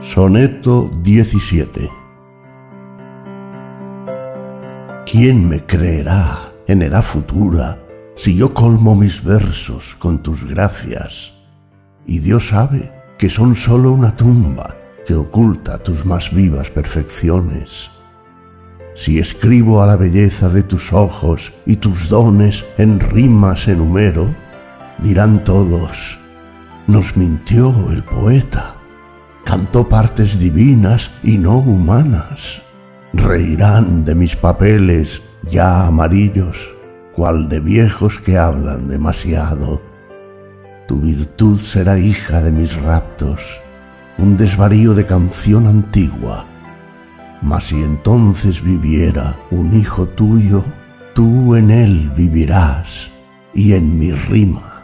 Soneto 17 ¿Quién me creerá en edad futura si yo colmo mis versos con tus gracias? Y Dios sabe que son sólo una tumba que oculta tus más vivas perfecciones. Si escribo a la belleza de tus ojos y tus dones en rimas enumero, dirán todos, nos mintió el poeta, cantó partes divinas y no humanas. Reirán de mis papeles ya amarillos, cual de viejos que hablan demasiado. Tu virtud será hija de mis raptos, un desvarío de canción antigua. Mas si entonces viviera un hijo tuyo, tú en él vivirás y en mi rima